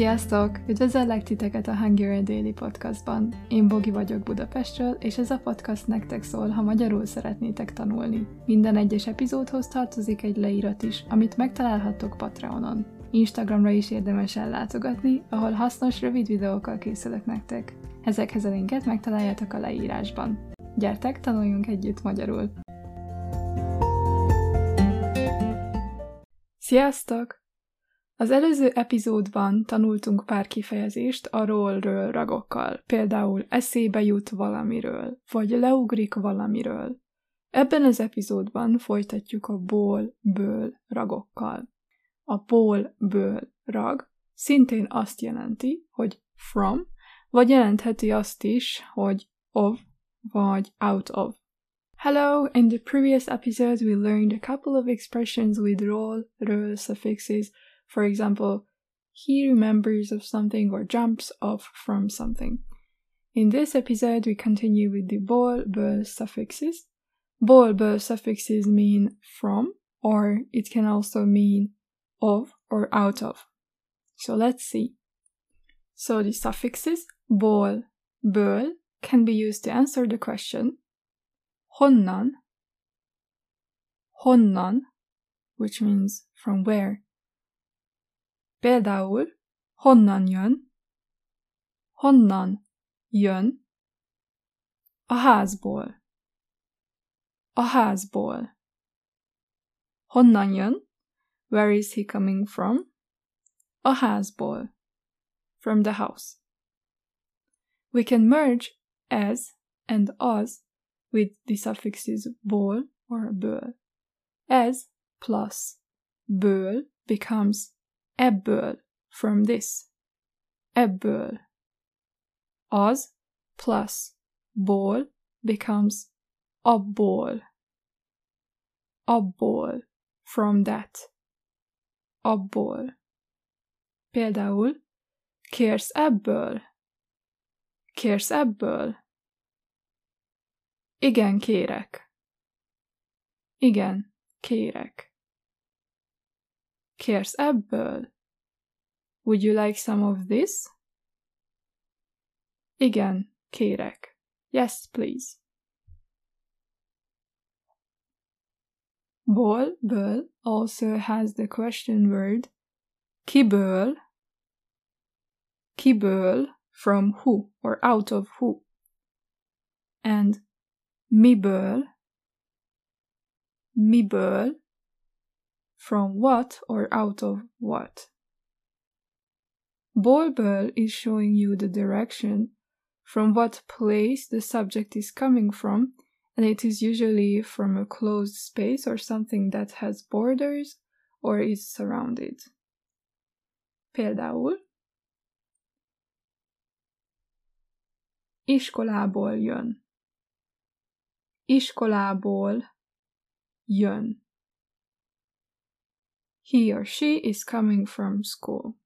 Sziasztok! Üdvözöllek titeket a Hungarian Daily Podcastban. Én Bogi vagyok Budapestről, és ez a podcast nektek szól, ha magyarul szeretnétek tanulni. Minden egyes epizódhoz tartozik egy leírat is, amit megtalálhattok Patreonon. Instagramra is érdemes ellátogatni, ahol hasznos, rövid videókkal készülök nektek. Ezekhez a linket megtaláljátok a leírásban. Gyertek, tanuljunk együtt magyarul! Sziasztok! Az előző epizódban tanultunk pár kifejezést a ról ragokkal, például eszébe jut valamiről, vagy leugrik valamiről. Ebben az epizódban folytatjuk a ból-ből ragokkal. A ból-ből rag szintén azt jelenti, hogy from, vagy jelentheti azt is, hogy of, vagy out of. Hello! In the previous episode we learned a couple of expressions with roll, röl suffixes For example, he remembers of something or jumps off from something. In this episode, we continue with the ból ből suffixes. Ból ből suffixes mean from, or it can also mean of or out of. So let's see. So the suffixes ból, ből can be used to answer the question honnan, honnan, which means from where. Például honnan jön, honnan jön, a házból, a házból. Honnan jön, where is he coming from, a házból, from the house. We can merge as and as with the suffixes ból or ből. As plus ből becomes ebből, from this, ebből. Az plus ból becomes abból, abból, from that, abból. Például, kérsz ebből? Kérsz ebből? Igen, kérek. Igen, kérek. Kérsz ebből? Would you like some of this? Igen, kérek. Yes, please. Ból, ből also has the question word kiből, kiből from who or out of who. And miből, miből from what or out of what. Ból-ből is showing you the direction from what place the subject is coming from, and it is usually from a closed space or something that has borders or is surrounded. Például Iskolából jön. Iskolából jön. He or she is coming from school.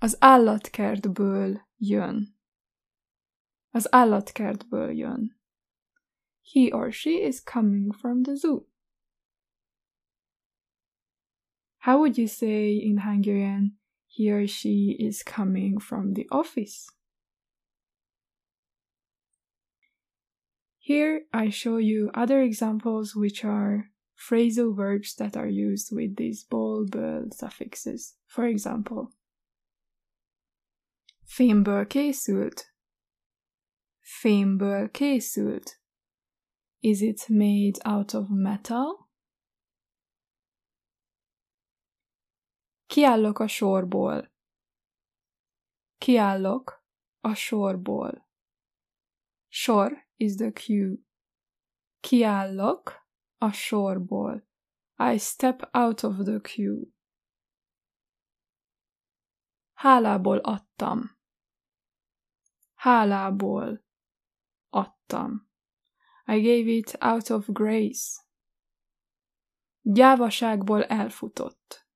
Az állatkertből jön. Az állatkertből jön. He or she is coming from the zoo. How would you say in Hungarian, he or she is coming from the office? Here I show you other examples which are phrasal verbs that are used with these ból ből suffixes. For example, fémből készült. Fémből készült. Is it made out of metal? Kiállok a sorból. Kiállok a sorból. Sor is the queue. Kiállok a sorból. I step out of the queue. Hálából adtam. Hálából adtam. I gave it out of grace. Gyávaságból elfutott.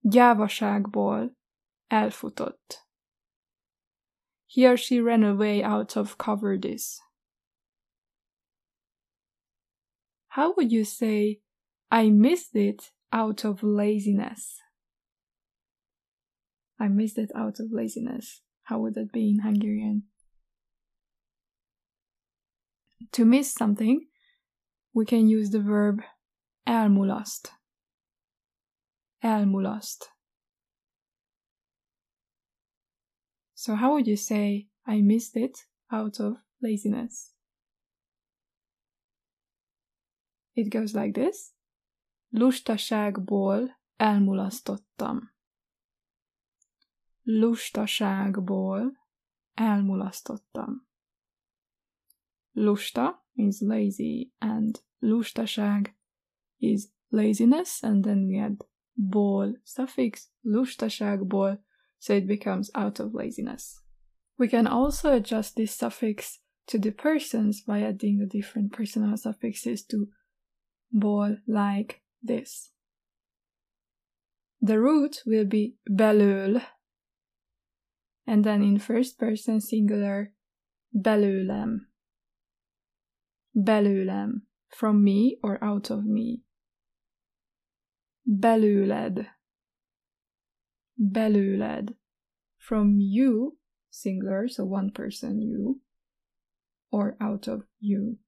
Gyávaságból elfutott. He or she ran away out of cowardice. How would you say, I missed it out of laziness? I missed it out of laziness. How would that be in Hungarian? To miss something, we can use the verb elmulaszt. Elmulaszt. So how would you say I missed it out of laziness? It goes like this. Lustaságból elmulasztottam. Lustaságból elmulasztottam. Lusta means lazy and lustaság is laziness and then we add ból suffix lustaságból so it becomes out of laziness. We can also adjust this suffix to the persons by adding the different personal suffixes to ból like this. The root will be belül, and then in first person singular, belőlem. Belőlem, from me or out of me. Belőled. Belőled, from you, singular, so one person, you, or out of you.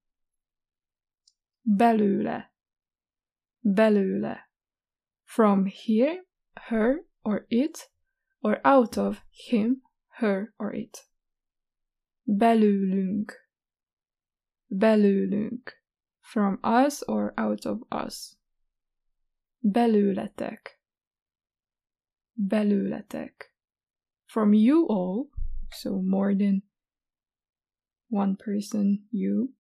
Belőle. Belőle from here, her, or it, or out of him, her, or it. Belőlünk. Belőlünk. From us or out of us. Belőletek. Belőletek. From you all, so more than one person, you.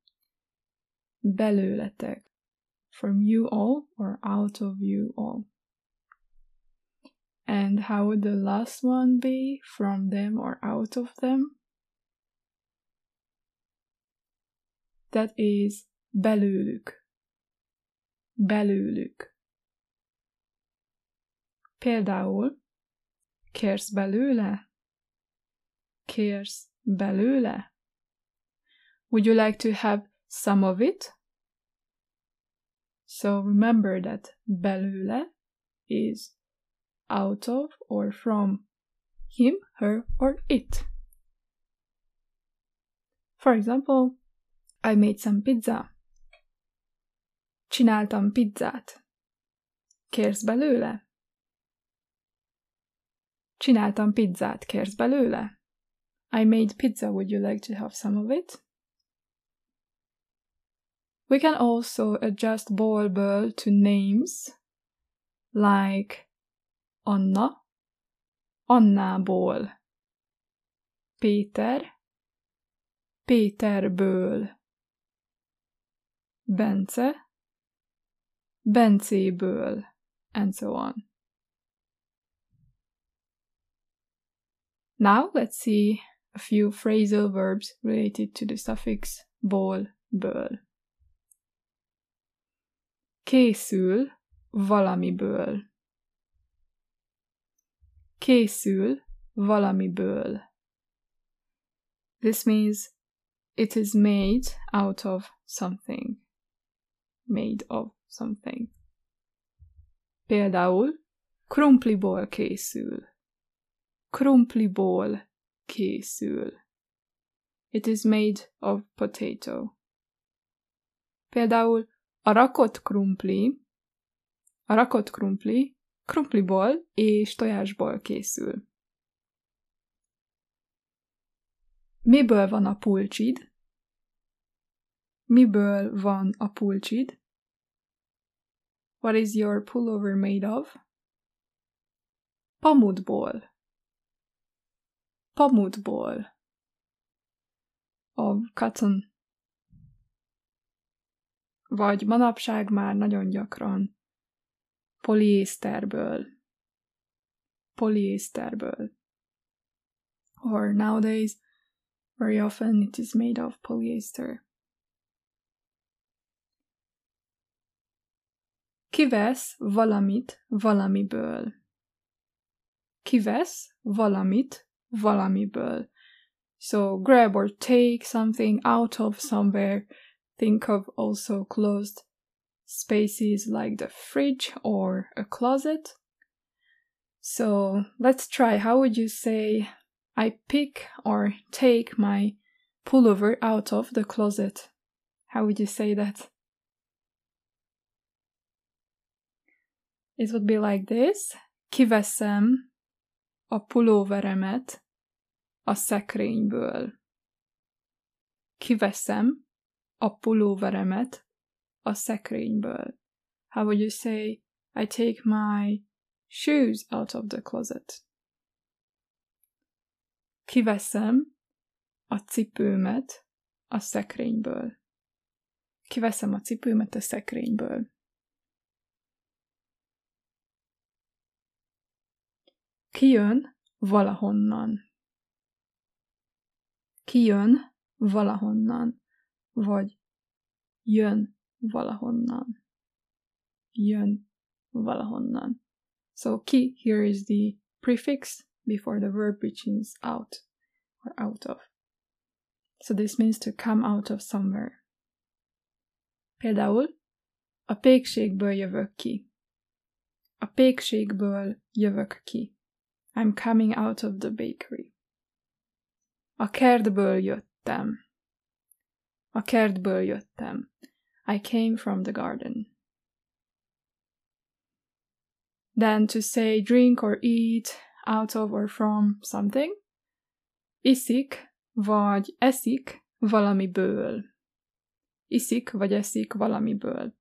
Belőletek. From you all or out of you all. And how would the last one be? From them or out of them? That is belőlük. Belőlük. Például, kérsz belőle? Kérsz belőle? Would you like to have some of it? So remember that belőle is out of or from him, her, or it. For example, I made some pizza. Csináltam pizzát. Kérsz belőle? Csináltam pizzát. Kérsz belőle? I made pizza. Would you like to have some of it? We can also adjust ból to names like Anna, Annából, Péter, Péterből, Bence, Bencéből, and so on. Now let's see a few phrasal verbs related to the suffix ból, ből. Készül valamiből. Készül valamiből. This means it is made out of something. Made of something. Például krumpliból készül. Krumpliból készül. It is made of potato. Például a rakott krumpli, a rakott krumpli krumpliból és tojásból készül. Miből van a pulcsid? Miből van a pulcsid? What is your pullover made of? Pamutból. Pamutból. Of cotton. Vagy manapság már nagyon gyakran poliészterből. Poliészterből. Or nowadays, very often it is made of polyester. Kivesz valamit valamiből. Kivesz valamit valamiből. So grab or take something out of somewhere. Think of also closed spaces like the fridge or a closet. So let's try. How would you say I pick or take my pullover out of the closet? How would you say that? It would be like this. Kiveszem a pulóveremet a szekrényből. Kiveszem a pulóveremet a szekrényből. How would you say, I take my shoes out of the closet? Kiveszem a cipőmet a szekrényből. Kiveszem a cipőmet a szekrényből. Kijön valahonnan. Kijön valahonnan, vagy jön valahonnan. Jön valahonnan. So ki here is the prefix before the verb which means out or out of. So this means to come out of somewhere. Például a pékségből jövök ki. A pékségből jövök ki. I'm coming out of the bakery. A kertből jöttem. A kertből jöttem. I came from the garden. Then to say drink or eat out of or from something. Iszik vagy eszik valamiből. Iszik vagy eszik valamiből.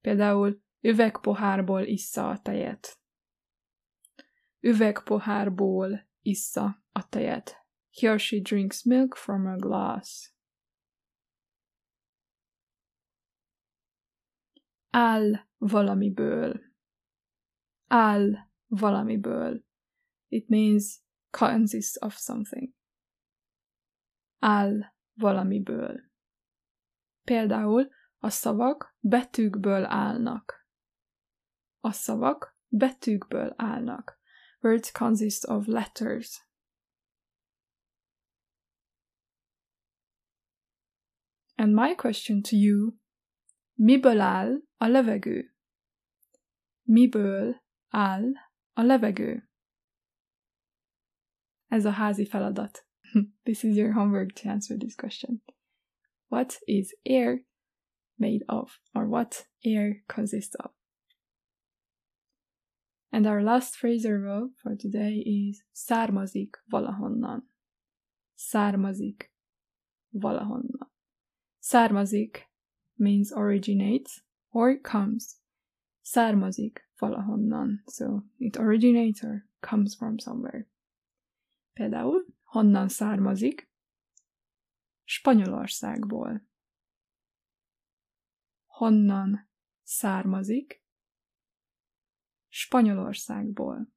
Például üvegpohárból issza a tejet. Üvegpohárból issza a tejet. He or she drinks milk from a glass. Áll valamiből. Áll valamiből. It means consists of something. Áll valamiből. Például a szavak betűkből állnak. A szavak betűkből állnak. Words consist of letters. And my question to you, miből áll a levegő? Miből áll a levegő? Ez a házi feladat. this is your homework to answer this question. What is air made of? Or what air consists of? And our last phrasal verb for today is származik valahonnan. Származik valahonnan. Származik means originates or comes. Származik valahonnan. So it originates or comes from somewhere. Például honnan származik? Spanyolországból. Honnan származik? Spanyolországból.